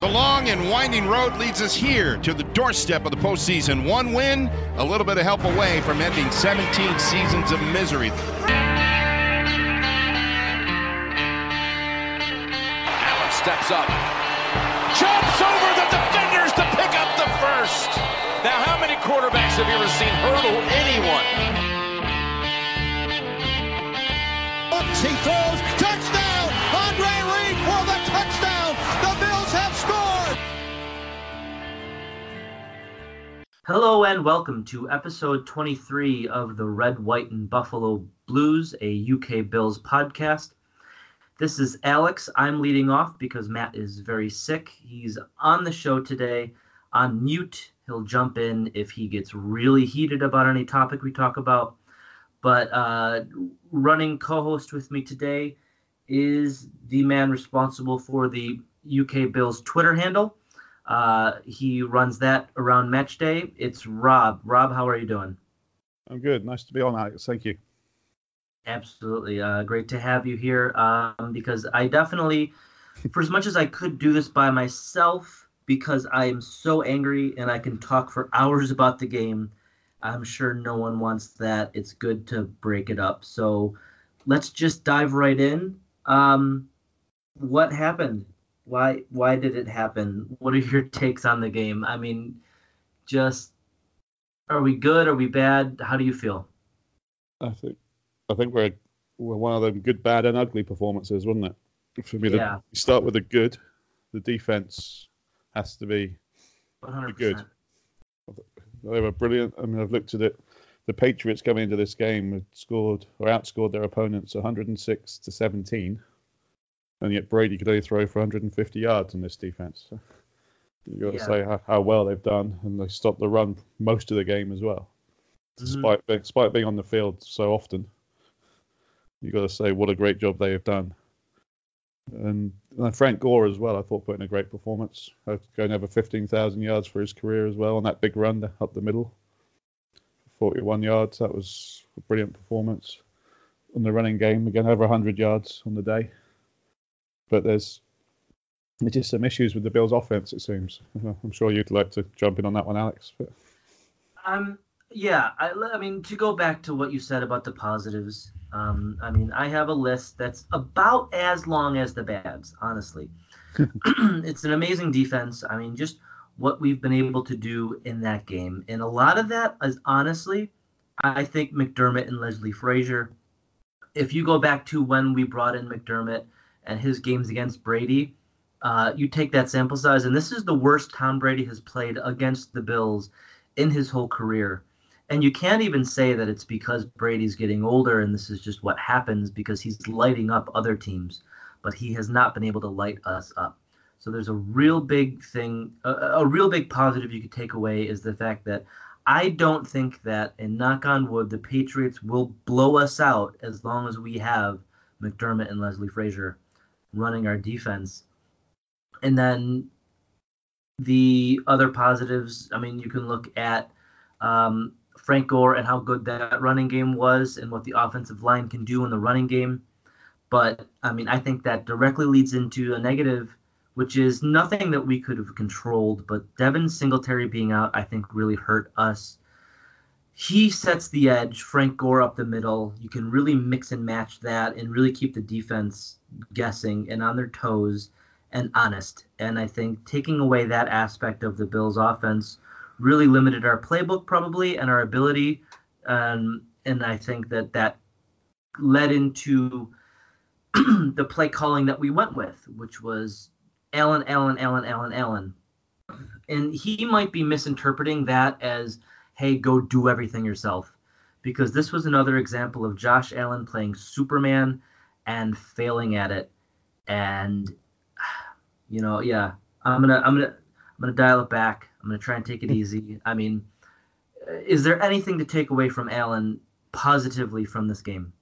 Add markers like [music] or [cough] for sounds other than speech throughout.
The long and winding road leads us here to the doorstep of the postseason. One win, a little bit of help away from ending 17 seasons of misery. Allen steps up, jumps over the defenders to pick up the first. Now, how many quarterbacks have you ever seen hurdle anyone? He throws, touchdown! Hello and welcome to episode 23 of the Red, White, and Buffalo Blues, a UK Bills podcast. This is Alex. I'm leading off because Matt is very sick. He's on the show today on mute. He'll jump in if he gets really heated about any topic we talk about. But uh, running co host with me today is the man responsible for the UK Bills Twitter handle. Uh, he runs that around match day. It's Rob. Rob, how are you doing? I'm good. Nice to be on, Alex. Thank you. Absolutely. Uh, great to have you here um, because I definitely, for as much as I could do this by myself, because I am so angry and I can talk for hours about the game, I'm sure no one wants that. It's good to break it up. So let's just dive right in. Um, what happened? Why why did it happen? What are your takes on the game? I mean, just are we good? Are we bad? How do you feel? I think I think we're we're one of them good, bad, and ugly performances, wasn't it? For me, Yeah. you start with the good. The defense has to be 100%. good. They were brilliant. I mean, I've looked at it. The Patriots coming into this game had scored or outscored their opponents 106 to 17, and yet Brady could only throw for 150 yards in this defense. So you got to Yeah. say how, how well they've done, and they stopped the run most of the game as well, Mhm. despite being, despite being on the field so often. You got to say what a great job they have done. And, and Frank Gore as well, I thought put in a great performance, uh, going over 15,000 yards for his career as well on that big run up the middle. 41 yards, that was a brilliant performance. On the running game, again over 100 yards on the day. But there's there's just some issues with the Bills' offense, it seems. I'm sure you'd like to jump in on that one, Alex. But Um, yeah, I, I mean, to go back to what you said about the positives, um, I mean, I have a list that's about as long as the bads, honestly. [clears throat] it's an amazing defense. I mean, just what we've been able to do in that game. And a lot of that is honestly, I think McDermott and Leslie Frazier. If you go back to when we brought in McDermott and his games against Brady, uh, you take that sample size, and this is the worst Tom Brady has played against the Bills in his whole career. And you can't even say that it's because Brady's getting older and this is just what happens because he's lighting up other teams, but he has not been able to light us up. So there's a real big thing, a, a real big positive you could take away is the fact that I don't think that, and knock on wood, the Patriots will blow us out as long as we have McDermott and Leslie Frazier running our defense. And then the other positives, I mean, you can look at um, Frank Gore and how good that running game was and what the offensive line can do in the running game. But I mean, I think that directly leads into a negative, which is nothing that we could have controlled. But Devin Singletary being out, I think, really hurt us. He sets the edge, Frank Gore up the middle. You can really mix and match that and really keep the defense guessing and on their toes and honest. And I think taking away that aspect of the Bills' offense really limited our playbook probably and our ability. Um, and I think that that led into [clears throat] the play calling that we went with, which was Allen, Allen, Allen, Allen, Allen. And he might be misinterpreting that as, hey, go do everything yourself. Because this was another example of Josh Allen playing Superman and failing at it. And [sighs] you know, yeah, I'm gonna, I'm gonna, I'm gonna dial it back. I'm gonna try and take it easy. I mean, uh, is there anything to take away from Allen positively from this game?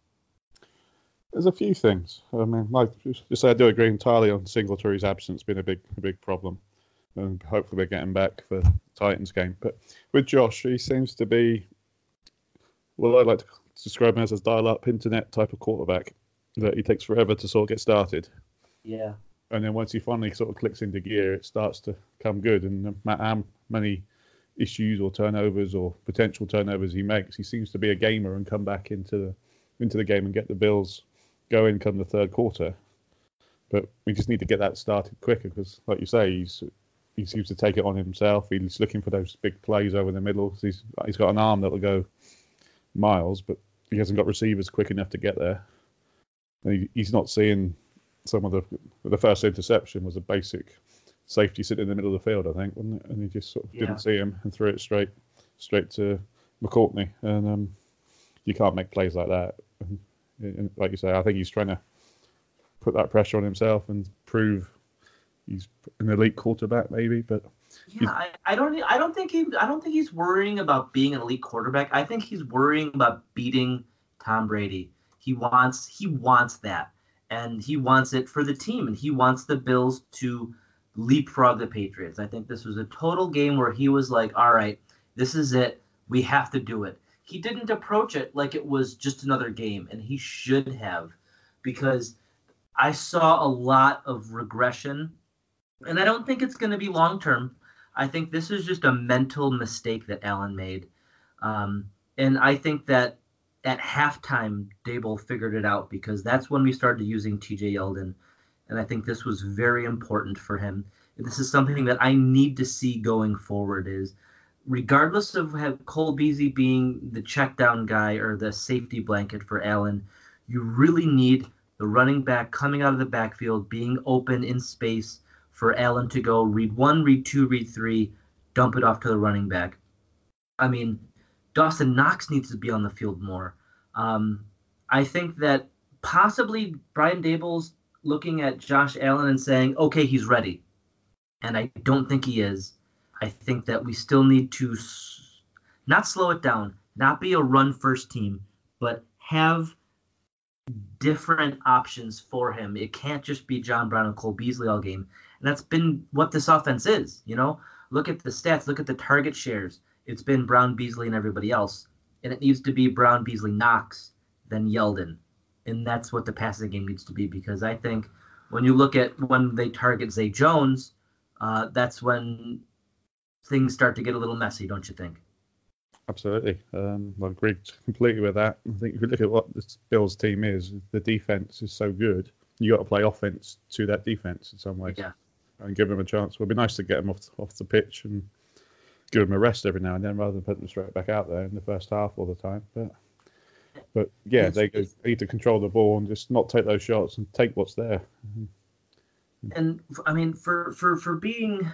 there's a few things. I mean, like just say, I do agree entirely on Singletary's absence being a big, a big problem, and hopefully we're getting back for Titans game. But with Josh, he seems to be, well, I like to describe him as a dial-up internet type of quarterback that he takes forever to sort of get started. Yeah. And then once he finally sort of clicks into gear, it starts to come good. And no matter how many issues or turnovers or potential turnovers he makes, he seems to be a gamer and come back into the into the game and get the Bills going come the third quarter. But we just need to get that started quicker because, like you say, he's he seems to take it on himself. He's looking for those big plays over the middle. He's he's got an arm that will go miles, but he hasn't got receivers quick enough to get there. He, he's not seeing some of the the first interception was a basic safety sitting in the middle of the field, I think, wasn't it? And he just sort of yeah. didn't see him and threw it straight straight to McCourty. And um, you can't make plays like that. And, and like you say, I think he's trying to put that pressure on himself and prove he's an elite quarterback, maybe. But yeah, I, I, don't I don't think he I don't think he's worrying about being an elite quarterback. I think he's worrying about beating Tom Brady. He wants he wants that, and he wants it for the team, and he wants the Bills to leapfrog the Patriots. I think this was a total game where he was like, all right, this is it. We have to do it. He didn't approach it like it was just another game, and he should have, because I saw a lot of regression, and I don't think it's going to be long term. I think this is just a mental mistake that Allen made. Um, and I think that at halftime, Daboll figured it out because that's when we started using TJ Yeldon. And I think this was very important for him. This is something that I need to see going forward is regardless of Cole Beasley being the check down guy or the safety blanket for Allen, you really need the running back coming out of the backfield, being open in space for Allen to go read one, read two, read three, dump it off to the running back. I mean, Dawson Knox needs to be on the field more. Um, I think that possibly Brian Daboll's looking at Josh Allen and saying, okay, he's ready. And I don't think he is. I think that we still need to s- not slow it down, not be a run first team, but have different options for him. It can't just be John Brown and Cole Beasley all game. And that's been what this offense is. You know, look at the stats, look at the target shares. It's been Brown, Beasley, and everybody else. And it needs to be Brown, Beasley, Knox, then Yeldon. And that's what the passing game needs to be because I think when you look at when they target Zay Jones, uh, that's when things start to get a little messy, don't you think? Absolutely. Um, I agree completely with that. I think if you look at what this Bills team is, the defense is so good. You got to play offense to that defense in some ways. Yeah and give them a chance. It would be nice to get them off off the pitch and give them a rest every now and then, rather than put them straight back out there in the first half all the time. But but yeah, they need to control the ball and just not take those shots and take what's there. And I mean, for for for being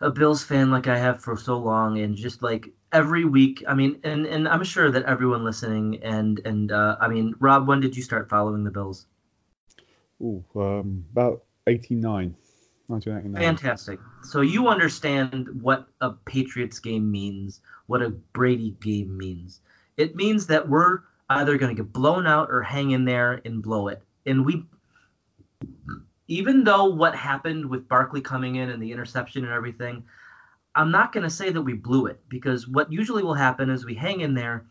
a Bills fan like I have for so long, and just like every week, I mean, and and I'm sure that everyone listening and and uh, I mean, Rob, when did you start following the Bills? Oh, um, about 89. Fantastic. So you understand what a Patriots game means, what a Brady game means. It means that we're either going to get blown out or hang in there and blow it. And we, even though what happened with Barkley coming in and the interception and everything, I'm not going to say that we blew it because what usually will happen is we hang in there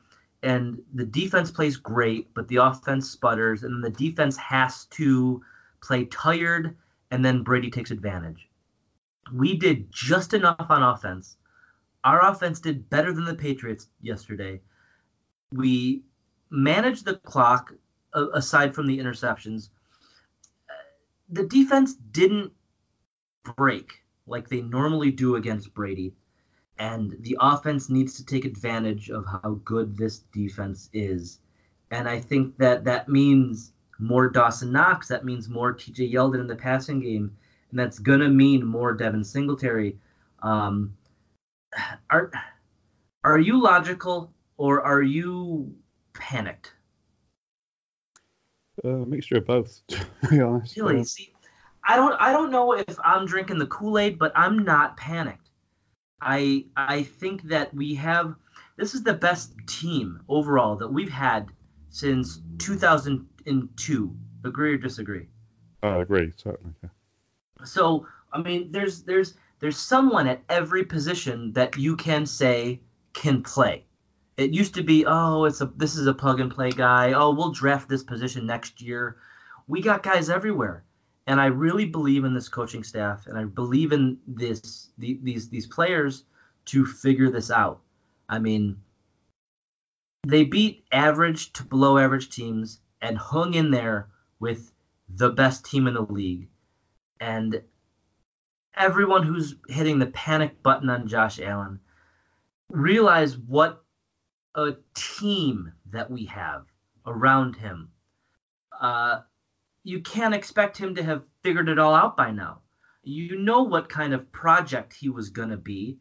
and the defense plays great, but the offense sputters, and the defense has to play tired and then Brady takes advantage. We did just enough on offense. Our offense did better than the Patriots yesterday. We managed the clock aside from the interceptions. The defense didn't break like they normally do against Brady. And the offense needs to take advantage of how good this defense is. And I think that that means more Dawson Knox. That means more TJ Yeldon in the passing game, and that's gonna mean more Devin Singletary. Um, are are you logical or are you panicked? Uh, a mixture of both, [laughs] to be honest. Really, see, I don't I don't know if I'm drinking the Kool Aid, but I'm not panicked. I I think that we have this is the best team overall that we've had since 2000 in two. Agree or disagree? I agree, certainly. Yeah. So I mean, there's there's there's someone at every position that you can say can play. It used to be, oh, it's a this is a plug and play guy. Oh, we'll draft this position next year. We got guys everywhere, And I really believe in this coaching staff, and I believe in this the, these these players to figure this out. I mean, they beat average to below average teams and hung in there with the best team in the league. And everyone who's hitting the panic button on Josh Allen realize what a team that we have around him. Uh, you can't expect him to have figured it all out by now. You know what kind of project he was going to be.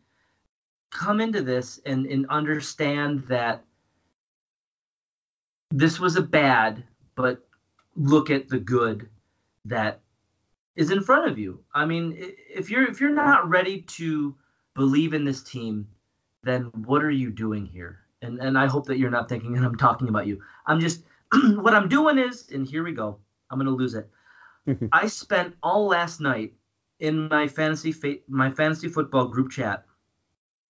Come into this and, and understand that this was a bad, but look at the good that is in front of you. I mean, if you're if you're not ready to believe in this team, then what are you doing here? And and I hope that you're not thinking [laughs] that I'm talking about you. I'm just [clears throat] what I'm doing is, and here we go. I'm gonna lose it. [laughs] I spent all last night in my fantasy fa- my fantasy football group chat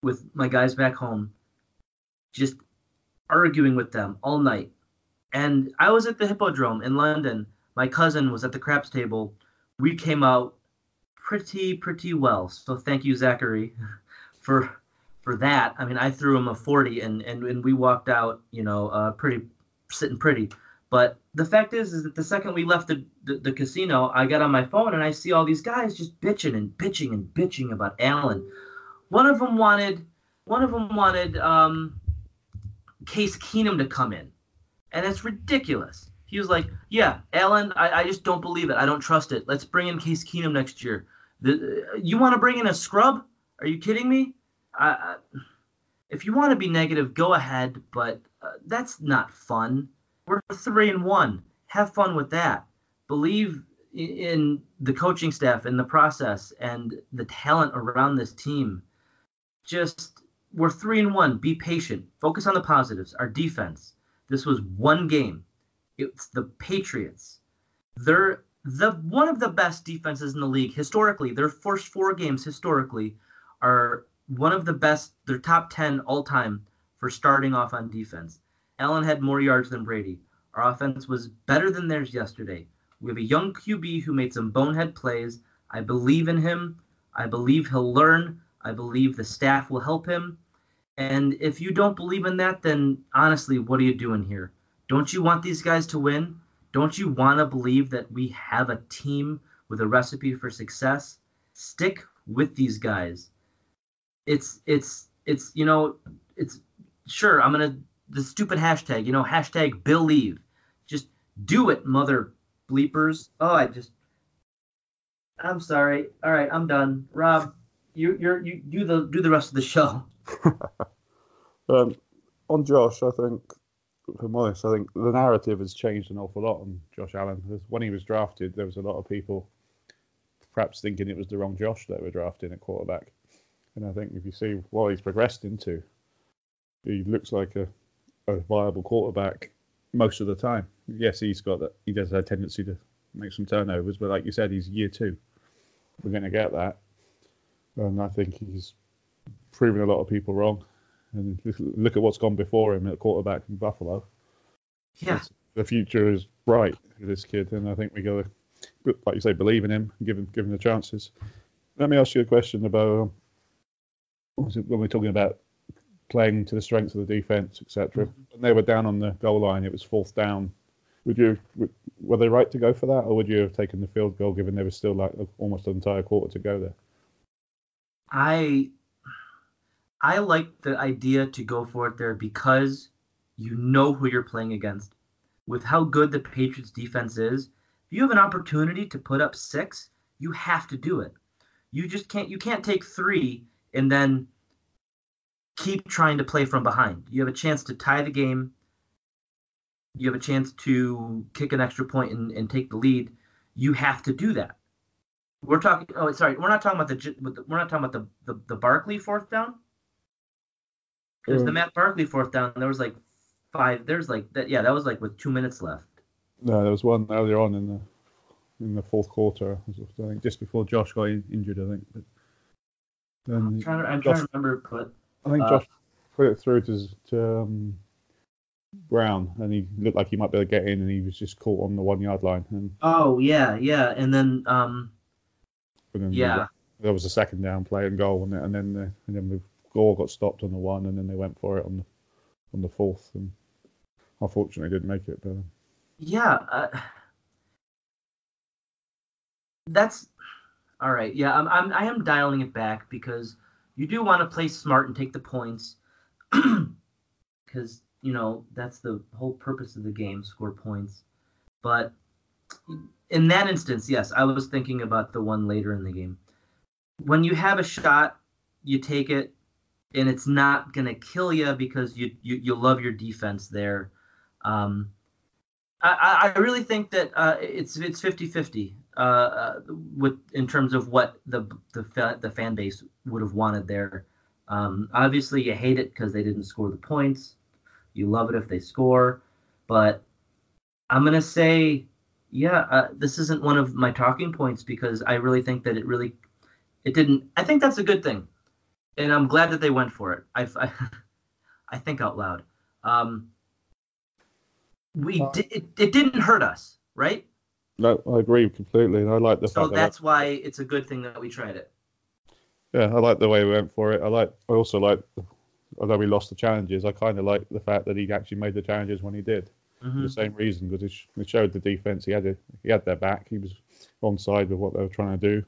with my guys back home, just arguing with them all night. And I was at the Hippodrome in London. My cousin was at the craps table. We came out pretty pretty well. So thank you, Zachary, [laughs] for for that. I mean, I threw him a 40, and and, and we walked out, you know, uh, pretty sitting pretty. But the fact is, is that the second we left the, the, the, casino, I got on my phone and I see all these guys just bitching and bitching and bitching about Allen. One of them wanted, one of them wanted um, Case Keenum to come in, and it's ridiculous. He was like, "Yeah, Allen, I, I just don't believe it. I don't trust it. Let's bring in Case Keenum next year. The, you want to bring in a scrub? Are you kidding me? I, if you want to be negative, go ahead, but uh, that's not fun. We're three and one. Have fun with that. Believe in the coaching staff and the process and the talent around this team. Just we're three and one. Be patient. Focus on the positives. Our defense. This was one game. It's the Patriots. They're the one of the best defenses in the league historically. Their first four games historically are one of the best, their top 10 all time for starting off on defense. Allen had more yards than Brady. Our offense was better than theirs yesterday. We have a young QB who made some bonehead plays. I believe in him. I believe he'll learn. I believe the staff will help him. And if you don't believe in that, then honestly, what are you doing here? Don't you want these guys to win? Don't you want to believe that we have a team with a recipe for success? Stick with these guys it's it's it's you know it's sure I'm gonna the stupid hashtag you know hashtag believe just do it mother bleepers oh I just I'm sorry all right I'm done Rob you you're you do the do the rest of the show [laughs] um, on Josh I think for I'm I think the narrative has changed an awful lot on Josh Allen when he was drafted there was a lot of people perhaps thinking it was the wrong Josh that were drafting at quarterback and I think if you see what he's progressed into, he looks like a, a viable quarterback most of the time. Yes, he's got that. He does have a tendency to make some turnovers, but like you said, he's year two. We're going to get that, and I think he's proven a lot of people wrong. And look at what's gone before him at quarterback in Buffalo. Yeah, the future is bright for this kid, and I think we got to, like you say, believe in him, and give him, give him the chances. Let me ask you a question about um, when we're talking about playing to the strengths of the defense, etc. Mm-hmm. When they were down on the goal line, it was fourth down. Would you were they right to go for that, or would you have taken the field goal given there was still like almost an entire quarter to go there? I I like the idea to go for it there because you know who you're playing against. With how good the Patriots defense is, if you have an opportunity to put up six, you have to do it. You just can't you can't take three and then keep trying to play from behind. You have a chance to tie the game. You have a chance to kick an extra point and, and take the lead. You have to do that. We're talking. Oh, sorry. We're not talking about the. We're not talking about the the, the Barkley fourth down. Because mm. the Matt Barkley fourth down, there was like five. There's like that. Yeah, that was like with two minutes left. No, there was one earlier on in the in the fourth quarter. I think just before Josh got injured. I think. But I'm trying to, I'm Josh, trying to remember, but I think uh, Josh put it through to, to um, Brown, and he looked like he might be able to get in, and he was just caught on the one yard line. And, Oh yeah, yeah, and then um, and then yeah, there was a second down play and goal, and, and then the, and then the goal got stopped on the one, and then they went for it on the on the fourth, and unfortunately didn't make it. But um, yeah. Uh, that's all right. Yeah, I'm, I'm I am dialing it back because you do want to play smart and take the points, [clears throat] because you know that's the whole purpose of the game, score points. But in that instance, yes, I was thinking about the one later in the game. When you have a shot, you take it, and it's not gonna kill you because you you, you love your defense there. Um, I, I really think that uh, it's it's 50-50 uh, uh, with in terms of what the the fa- the fan base would have wanted there. Um, obviously, you hate it because they didn't score the points. You love it if they score, but I'm gonna say, yeah, uh, this isn't one of my talking points because I really think that it really it didn't. I think that's a good thing, and I'm glad that they went for it. I I, [laughs] I think out loud. Um, we Well- di- it, it didn't hurt us, right? no, I agree completely. and I like the So fact that that's why it's a good thing that we tried it. Yeah, I like the way we went for it. I like. I also like, although we lost the challenges, I kind of like the fact that he actually made the challenges when he did. For Mhm. the same reason, because it, sh- it showed the defense he had. A, he had their back. He was on side with what they were trying to do.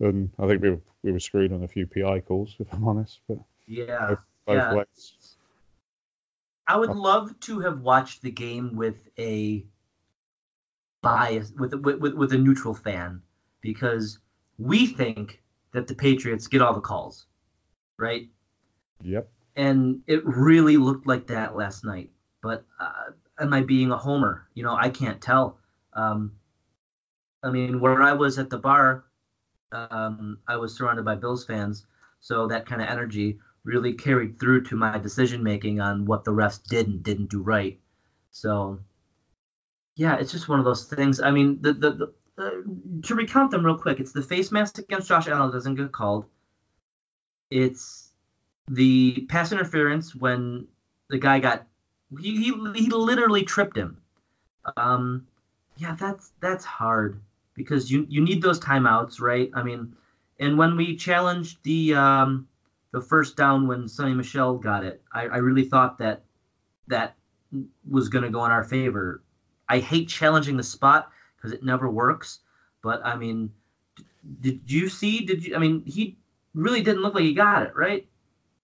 And I think we were we were screwed on a few PI calls, if I'm honest. But Yeah. both, both yeah. ways. I would love to have watched the game with a bias, with with with, with a neutral fan, because we think that the Patriots get all the calls, right? Yep. and it really looked like that last night. But uh, am I being a homer? You know, I can't tell. Um, I mean, where I was at the bar, um, I was surrounded by Bills fans, so that kind of energy really carried through to my decision making on what the refs did and didn't do right. So, yeah, it's just one of those things. I mean, the the, the uh, to recount them real quick, it's the face mask against Josh Allen doesn't get called. It's the pass interference when the guy got he he, he literally tripped him. Um, yeah, that's that's hard because you you need those timeouts, right? I mean, and when we challenged the um the first down when Sony Michel got it, I, I really thought that that was going to go in our favor. I hate challenging the spot because it never works. But I mean, d- did you see? Did you? I mean, he really didn't look like he got it, right?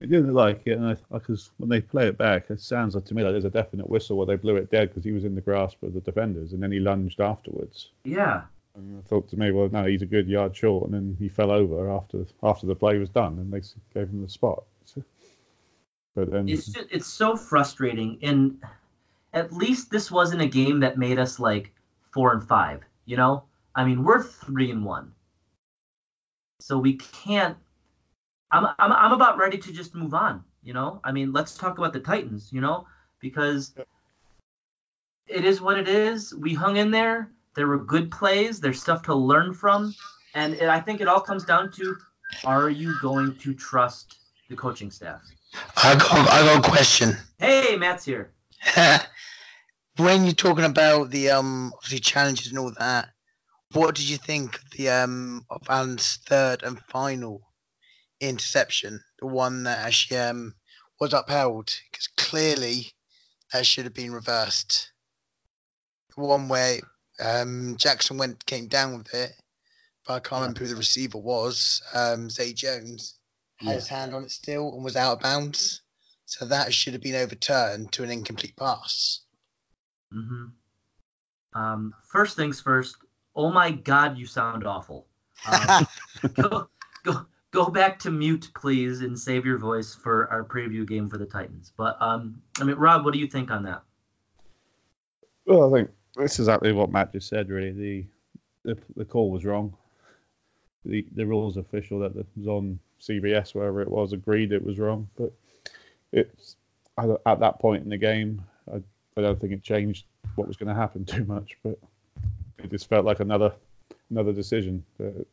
I didn't look like it, and because when they play it back, it sounds like to me like there's a definite whistle where they blew it dead because he was in the grasp of the defenders, and then he lunged afterwards. Yeah. And I thought to me, well, no, he's a good yard short, and then he fell over after after the play was done, and they gave him the spot. So- but then, It's just, it's so frustrating, and at least this wasn't a game that made us like four and five. You know, I mean, we're three and one, so we can't. I'm I'm I'm about ready to just move on. You know, I mean, let's talk about the Titans. You know, because it is what it is. We hung in there. There were good plays. There's stuff to learn from, and it, I think it all comes down to: Are you going to trust the coaching staff? I got, I got a question. Hey, Matt's here. [laughs] when you're talking about the um obviously challenges and all that, what did you think of the um of Allen's third and final interception, the one that actually um was upheld? Because clearly that should have been reversed. The one where um Jackson went came down with it, but I can't remember who the receiver was. Um, Zay Jones had his hand on it still and was out of bounds. So that should have been overturned to an incomplete pass. Mm-hmm. Um, first things first. Oh my God, you sound awful. Um, [laughs] go, go, go back to mute, please, and save your voice for our preview game for the Titans. But um, I mean, Rob, what do you think on that? well, I think that's exactly what Matt just said. Really, the the, the call was wrong. The the rules official that was on CBS, wherever it was, agreed it was wrong. But it's at at that point in the game, I, I don't think it changed what was going to happen [laughs] too much. But it just felt like another another decision. That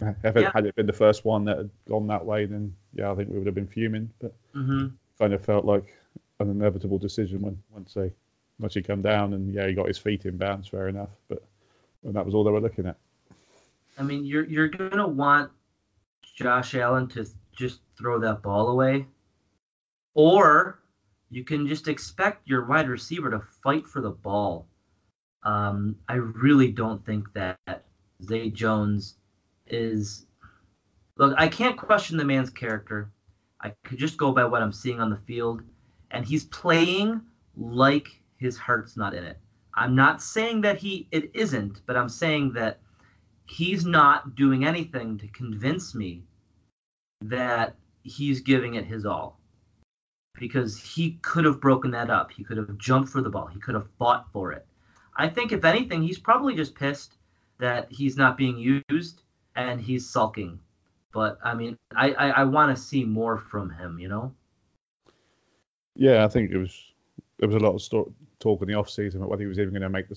if it, Yeah. had it been the first one that had gone that way, then yeah, I think we would have been fuming. But hmm kind of felt like an inevitable decision when once they once he come down and yeah he got his feet in bounds fair enough but and that was all they were looking at. I mean, you're you're gonna want Josh Allen to just throw that ball away, or you can just expect your wide receiver to fight for the ball. Um, I really don't think that Zay Jones is. Look, I can't question the man's character. I could just go by what I'm seeing on the field, and he's playing like his heart's not in it. I'm not saying that he it isn't, but I'm saying that he's not doing anything to convince me that he's giving it his all. Because he could have broken that up. He could have jumped for the ball. He could have fought for it. I think if anything, he's probably just pissed that he's not being used and he's sulking. But I mean, I I, I want to see more from him. You know. Yeah, I think it was there was a lot of talk in the off season about whether he was even going to make the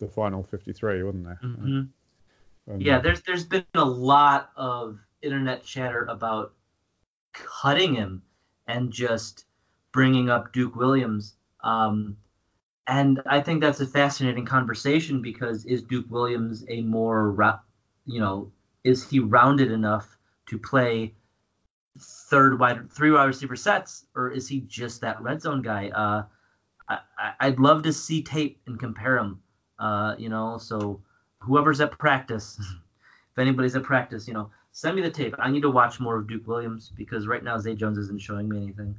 the final 53, wasn't there? Mm-hmm. And, Yeah, there's there's been a lot of internet chatter about cutting him and just bringing up Duke Williams. Um, and I think that's a fascinating conversation because is Duke Williams a more, you know, is he rounded enough to play third wide, three wide receiver sets, or is he just that red zone guy? Uh, I, I'd love to see tape and compare him. Uh, you know, so whoever's at practice, [laughs] if anybody's at practice, you know, send me the tape. I need to watch more of Duke Williams because right now Zay Jones isn't showing me anything.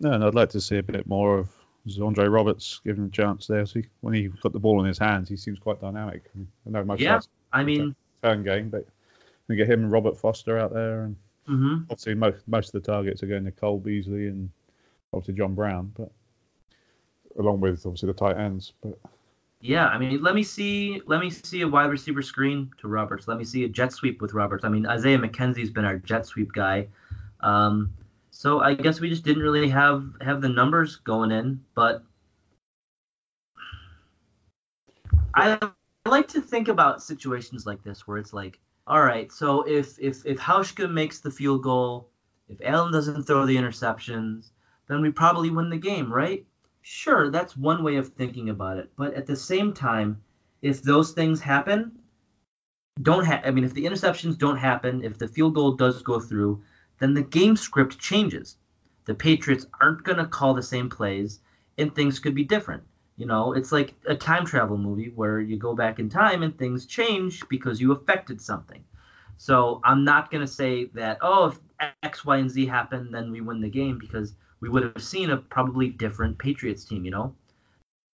No, and I'd like to see a bit more of Andre Roberts given him a chance there. So he, when he got the ball in his hands, he seems quite dynamic. I know most Yeah, I mean, turn game, but we get him and Robert Foster out there, and hmm obviously most most of the targets are going to Cole Beasley and obviously John Brown, but along with obviously the tight ends. But yeah, I mean, let me see, let me see a wide receiver screen to Roberts. Let me see a jet sweep with Roberts. I mean, Isaiah McKenzie's been our jet sweep guy. Um, so I guess we just didn't really have have the numbers going in, but I like to think about situations like this where it's like, all right, so if if if Hauschka makes the field goal, if Allen doesn't throw the interceptions, then we probably win the game, right? Sure, that's one way of thinking about it. But at the same time, if those things happen, don't ha- I mean, if the interceptions don't happen, if the field goal does go through, then the game script changes. The Patriots aren't going to call the same plays, and things could be different. You know, it's like a time travel movie where you go back in time and things change because you affected something. So I'm not going to say that, oh, if X, Y, and Z happen, then we win the game because we would have seen a probably different Patriots team, you know?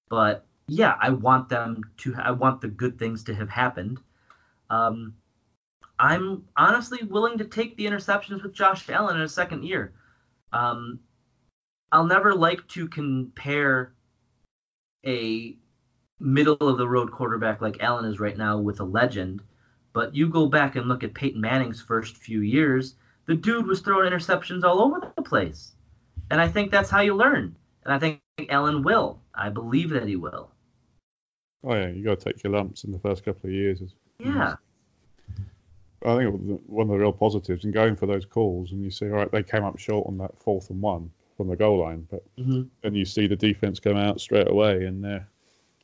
But yeah, I want them to, I want the good things to have happened. Um, I'm honestly willing to take the interceptions with Josh Allen in a second year. Um, I'll never like to compare a middle of the road quarterback like Allen is right now with a legend, but you go back and look at Peyton Manning's first few years, the dude was throwing interceptions all over the place. And I think that's how you learn. And I think Allen will. I believe that he will. oh yeah, you got to take your lumps in the first couple of years. Yeah. I think one of the real positives in going for those calls, and you see, all right, they came up short on that fourth and one from the goal line, but hmm then you see the defense come out straight away, and they're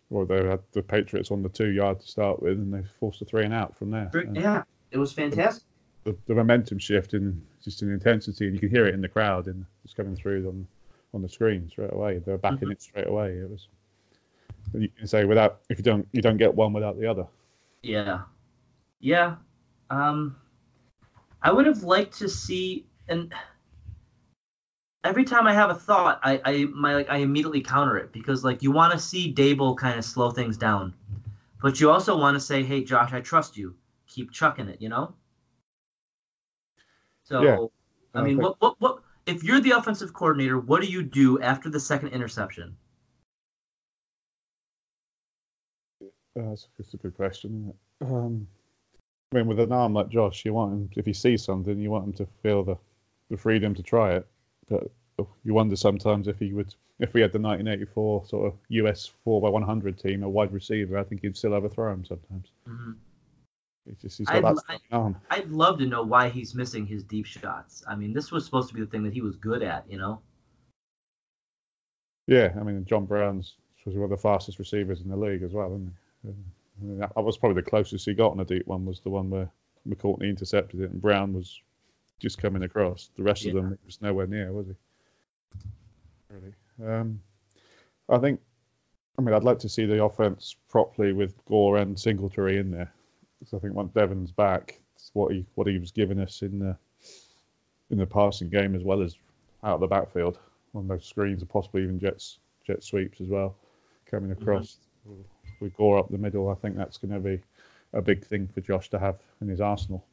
well, they had the Patriots on the two yard to start with, and they forced a three and out from there. And Yeah. It was fantastic. The, the momentum shift in just in intensity, and you can hear it in the crowd and it's coming through on on the screen straight away. They're backing Mhm. it straight away. It was. You can say without if you don't you don't get one without the other. Yeah. Yeah. Um I would have liked to see and every time I have a thought, I, I my like I immediately counter it because like you want to see Daboll kind of slow things down. But you also want to say, Hey Josh, I trust you. Keep chucking it, you know? So Yeah. I mean what what what if you're the offensive coordinator, what do you do after the second interception? Uh, that's, that's a good question. Um, I mean, with an arm like Josh, you want him if he sees something, you want him to feel the the freedom to try it. But you wonder sometimes if he would, if we had the 1984 sort of US 4 by 100 team, a wide receiver, I think he'd still have a throw him sometimes. Mhm. He's just he's got I'd that arm. I'd love to know why he's missing his deep shots. I mean, this was supposed to be the thing that he was good at, you know? Yeah, I mean John Brown's was one of the fastest receivers in the league as well, isn't he? I mean, that was probably the closest he got on a deep one was the one where McCourty intercepted it and Brown was just coming across. The rest Yeah. of them was nowhere near, was he? Really. Um, I think. I mean, I'd like to see the offense properly with Gore and Singletary in there. Because I think once Devin's back, it's what he what he was giving us in the in the passing game as well as out of the backfield on those screens and possibly even jets jet sweeps as well coming mm-hmm. across with Gore up the middle. I think that's going to be a big thing for Josh to have in his arsenal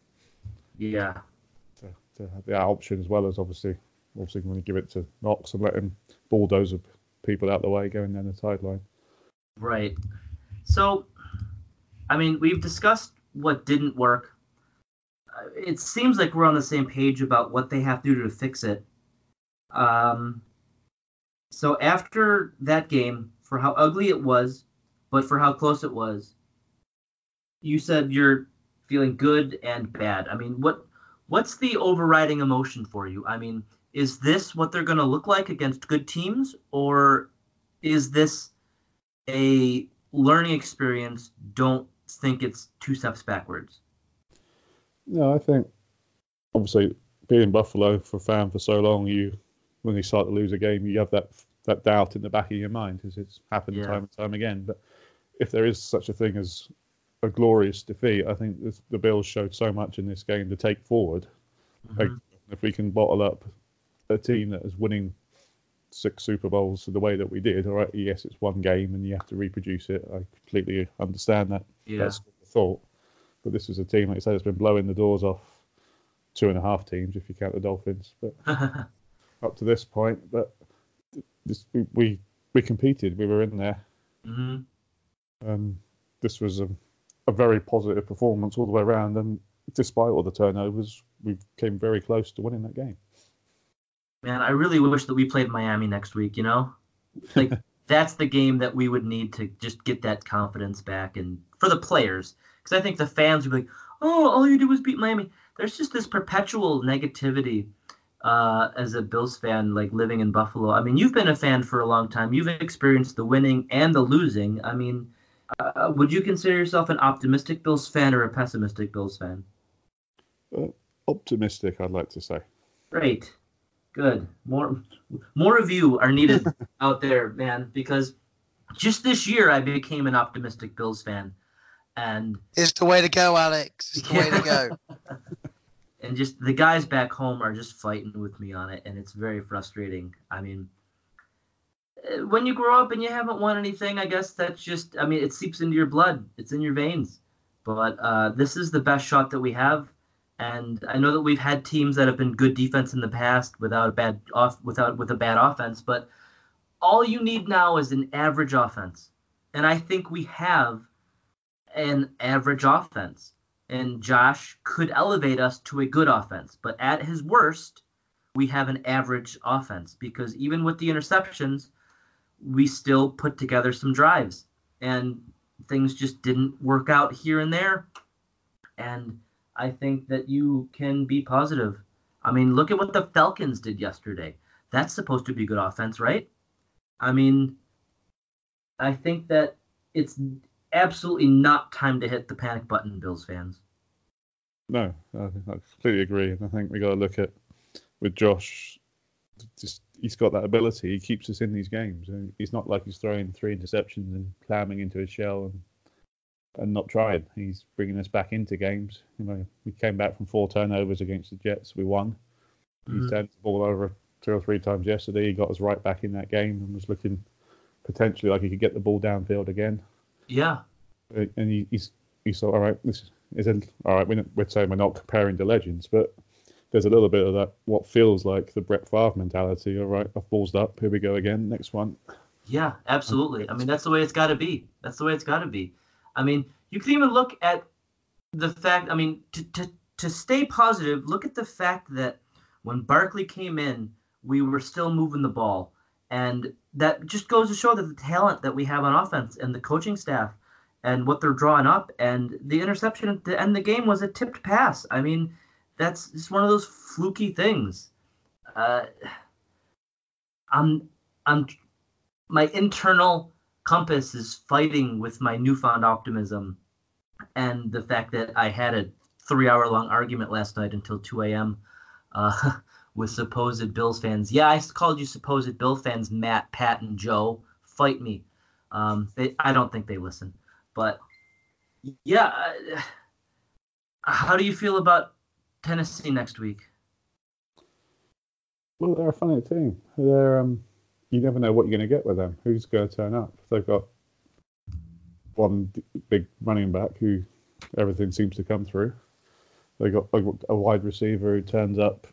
Yeah. to, to have that option as well as obviously obviously when you give it to Knox and let him bulldoze people out the way going down the sideline. Right. So, I mean, we've discussed what didn't work. Uh, It seems like we're on the same page about what they have to do to fix it. Um, so after that game, for how ugly it was, but for how close it was, you said you're feeling good and bad. I mean, what what's the overriding emotion for you? I mean, is this what they're going to look like against good teams, or is this a learning experience? Don't think it's two steps backwards. No, I think obviously being Buffalo for a fan for so long, you when you start to lose a game, you have that that doubt in the back of your mind because it's happened Yeah. time and time again. But if there is such a thing as a glorious defeat, I think this, the Bills showed so much in this game to take forward. Mm-hmm. Like, if we can bottle up a team that is winning six Super Bowls the way that we did, all right, yes, it's one game and you have to reproduce it. I completely understand that. Yeah. That's the thought. But this is a team, like I said, that's been blowing the doors off two and a half teams if you count the Dolphins. But [laughs] up to this point, but this, we, we we competed, we were in there. hmm Um, this was a, a very positive performance all the way around, and despite all the turnovers, we came very close to winning that game. Man, I really wish that we played Miami next week. You know, like [laughs] that's the game that we would need to just get that confidence back, and for the players, because I think the fans would be like, "Oh, all you did was beat Miami." There's just this perpetual negativity uh, as a Bills fan, like living in Buffalo. I mean, you've been a fan for a long time. You've experienced the winning and the losing. I mean, uh, would you consider yourself an optimistic Bills fan or a pessimistic Bills fan? Optimistic, I'd like to say. Great. Good. More more of you are needed [laughs] out there, man, because just this year I became an optimistic Bills fan. And It's the way to go, Alex. It's the way to go. [laughs] and just the guys back home are just fighting with me on it and it's very frustrating. I mean, uh, when you grow up and you haven't won anything, I guess that's just I mean, it seeps into your blood. It's in your veins. But uh, this is the best shot that we have. And I know that we've had teams that have been good defense in the past without a bad off without with a bad offense, but all you need now is an average offense. And I think we have an average offense. And Josh could elevate us to a good offense, but at his worst, we have an average offense because even with the interceptions, we still put together some drives and things just didn't work out here and there. And I think that you can be positive. I mean, look at what the Falcons did yesterday. That's supposed to be good offense, right? I mean, I think that it's absolutely not time to hit the panic button, Bills fans. No, I, I completely agree. And I think we got to look at with Josh. Just he's got that ability. He keeps us in these games. And he's not like he's throwing three interceptions and clamming into his shell and and not trying. He's bringing us back into games. You know, we came back from four turnovers against the Jets. We won. He Mhm. turned the ball over two or three times yesterday. He got us right back in that game and was looking potentially like he could get the ball downfield again. Yeah, and he, he's he's thought, all right, this is a, all right. We're, we're saying we're not comparing to legends, but there's a little bit of that what feels like the Brett Favre mentality. All right, I've ballsed up. Here we go again. Next one. yeah, absolutely. I mean, that's the way it's got to be. That's the way it's got to be. I mean, you can even look at the fact. I mean, to to to stay positive, look at the fact that when Barkley came in, we were still moving the ball, and that just goes to show that the talent that we have on offense and the coaching staff and what they're drawing up and the interception at the end of the game was a tipped pass. I mean, that's just one of those fluky things. Uh, I'm I'm my internal compass is fighting with my newfound optimism and the fact that I had a three hour long argument last night until 2 a.m. Uh, [laughs] with supposed Bills fans. Yeah, I called you supposed Bill fans, Matt, Pat, and Joe. Fight me. Um, they, I don't think they listen. But yeah, uh, how do you feel about Tennessee next week? Well, they're a funny team. They're um, you never know what you're going to get with them. Who's going to turn up? They've got one big running back who everything seems to come through. They got a wide receiver who turns up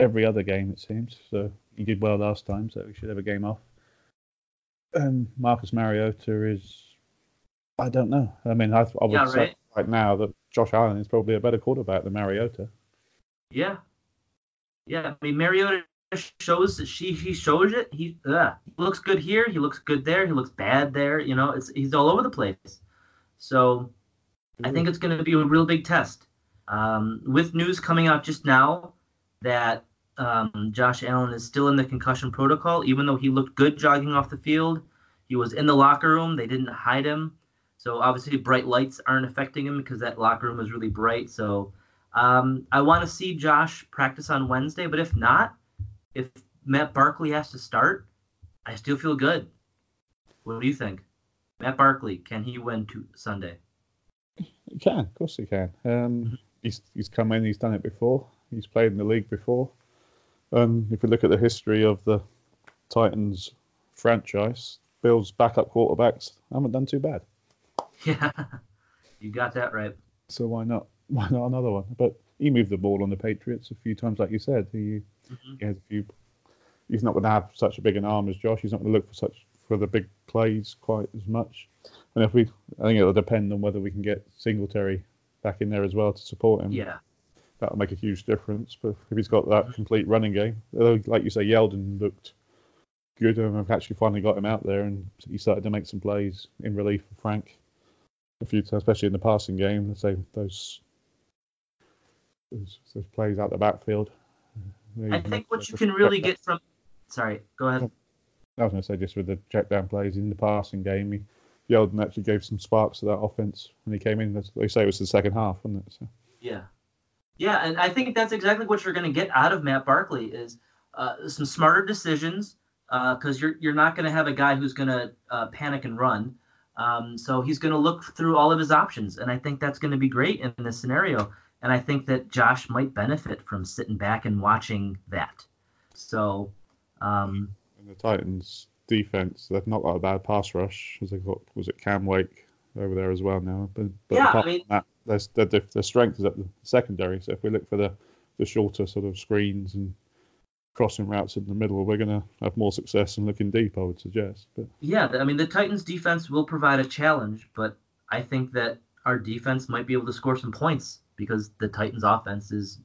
every other game it seems. So he did well last time, so we should have a game off. And Marcus Mariota is, I don't know. I mean, I, I would Yeah, say right. right now that Josh Allen is probably a better quarterback than Mariota. Yeah, yeah. I mean, Mariota shows that she he shows it. He uh, looks good here. He looks good there. He looks bad there. You know, it's he's all over the place. So I think it's going to be a real big test. Um, with news coming out just now that um, Josh Allen is still in the concussion protocol, even though he looked good jogging off the field. He was in the locker room. They didn't hide him. So obviously, bright lights aren't affecting him because that locker room is really bright. So um, I want to see Josh practice on Wednesday, but if not, if Matt Barkley has to start, I still feel good. What do you think? Matt Barkley, can he win to Sunday? He can, of course he can. Um, he's he's come in, he's done it before. He's played in the league before. Um, if we look at the history of the Titans franchise, Bills backup quarterbacks haven't done too bad. [laughs] Yeah, you got that right. So why not? [laughs] Why not another one? But he moved the ball on the Patriots a few times, like you said. He, Mhm. he has a few. He's not going to have such a big an arm as Josh. He's not going to look for such for the big plays quite as much. And if we, I think it'll depend on whether we can get Singletary back in there as well to support him. Yeah, that'll make a huge difference. But if he's got that complete running game, although, like you say, Yeldon looked good, and I've actually finally got him out there, and he started to make some plays in relief for Frank. A few, times, especially in the passing game, let's say those those, those plays out the backfield. I think what you can really get from. Sorry, go ahead. I was going to say just with the check down plays in the passing game, he, Yeldon actually gave some sparks to that offense when he came in. They say it was the second half, wasn't it? So. Yeah, yeah, and I think that's exactly what you're going to get out of Matt Barkley is uh, some smarter decisions because you're you're not going to have a guy who's going to uh, panic and run. Um, so he's going to look through all of his options, and I think that's going to be great in this scenario. And I think that Josh might benefit from sitting back and watching that. So, um, And the Titans defense, they've not got a bad pass rush. As they got, was it Cam Wake over there as well now? But, but Yeah, I mean- that, their, their, their strength is at the secondary. So if we look for the, the shorter sort of screens and crossing routes in the middle, we're going to have more success in looking deep, I would suggest. But Yeah, I mean the Titans defense will provide a challenge, but I think that our defense might be able to score some points because the Titans offense is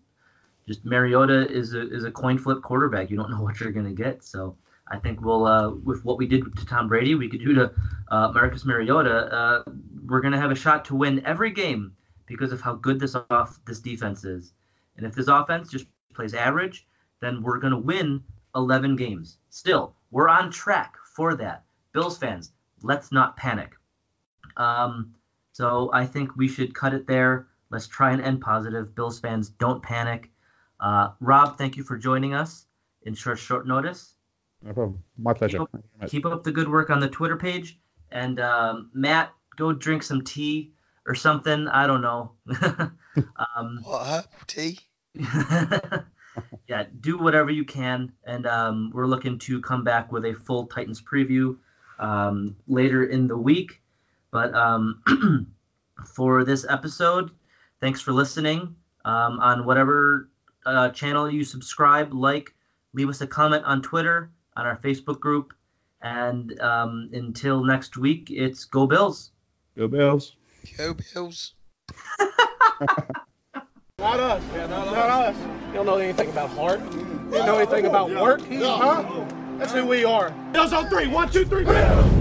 just Mariota is a is a coin flip quarterback. You don't know [laughs] what you're gonna get. So I think we'll uh, with what we did to Tom Brady, we could do to uh, Marcus Mariota. Uh, we're gonna have a shot to win every game because of how good this off this defense is. And if this offense just plays average, then we're gonna win 11 games. Still, we're on track for that. Bills fans, let's not panic. Um, so I think we should cut it there. Let's try and end positive. Bills fans, don't panic. Uh, Rob, thank you for joining us in short short notice. no problem. My pleasure. Keep up, Thank you very much. keep up the good work on the Twitter page. And um, Matt, go drink some tea or something. I don't know. [laughs] um, [laughs] What tea? [laughs] yeah, do whatever you can, and um, we're looking to come back with a full Titans preview um, later in the week. But um, [clears throat] for this episode, thanks for listening. Um, on whatever uh, channel you subscribe, like, leave us a comment on Twitter, on our Facebook group, and um, until next week, it's Go Bills. Go Bills. Go Bills. [laughs] Not us, man. Not, us. You don't know anything about heart. You don't know anything about work, huh? That's who we are. Bills on three. One, two, three. Bills.